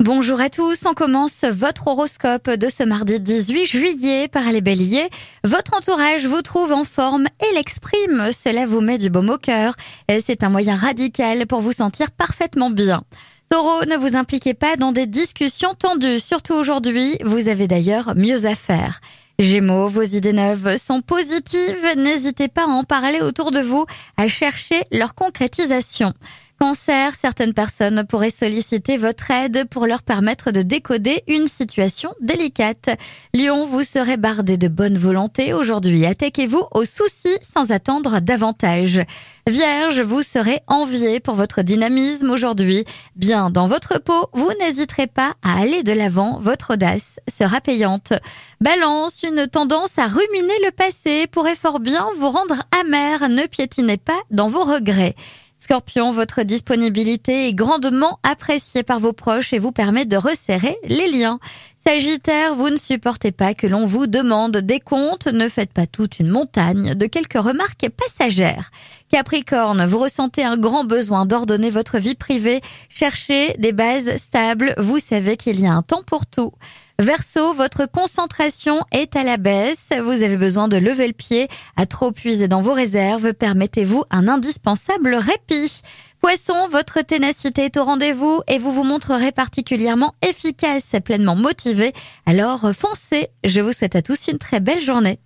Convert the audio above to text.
Bonjour à tous, on commence votre horoscope de ce mardi 18 juillet par les béliers. Votre entourage vous trouve en forme et l'exprime, cela vous met du baume au cœur. C'est un moyen radical pour vous sentir parfaitement bien. Taureau, ne vous impliquez pas dans des discussions tendues, surtout aujourd'hui, vous avez d'ailleurs mieux à faire. Gémeaux, vos idées neuves sont positives, n'hésitez pas à en parler autour de vous, à chercher leur concrétisation. Cancer, certaines personnes pourraient solliciter votre aide pour leur permettre de décoder une situation délicate. Lion, vous serez bardé de bonne volonté aujourd'hui. Attaquez-vous aux soucis sans attendre davantage. Vierge, vous serez envié pour votre dynamisme aujourd'hui. Bien dans votre peau, vous n'hésiterez pas à aller de l'avant. Votre audace sera payante. Balance, une tendance à ruminer le passé pourrait fort bien vous rendre amer. Ne piétinez pas dans vos regrets. Scorpion, votre disponibilité est grandement appréciée par vos proches et vous permet de resserrer les liens. Sagittaire, vous ne supportez pas que l'on vous demande des comptes, ne faites pas toute une montagne de quelques remarques passagères. Capricorne, vous ressentez un grand besoin d'ordonner votre vie privée, cherchez des bases stables, vous savez qu'il y a un temps pour tout. Verseau, votre concentration est à la baisse. Vous avez besoin de lever le pied. À trop puiser dans vos réserves, permettez-vous un indispensable répit. Poisson, votre ténacité est au rendez-vous et vous vous montrerez particulièrement efficace, pleinement motivé. Alors foncez. Je vous souhaite à tous une très belle journée.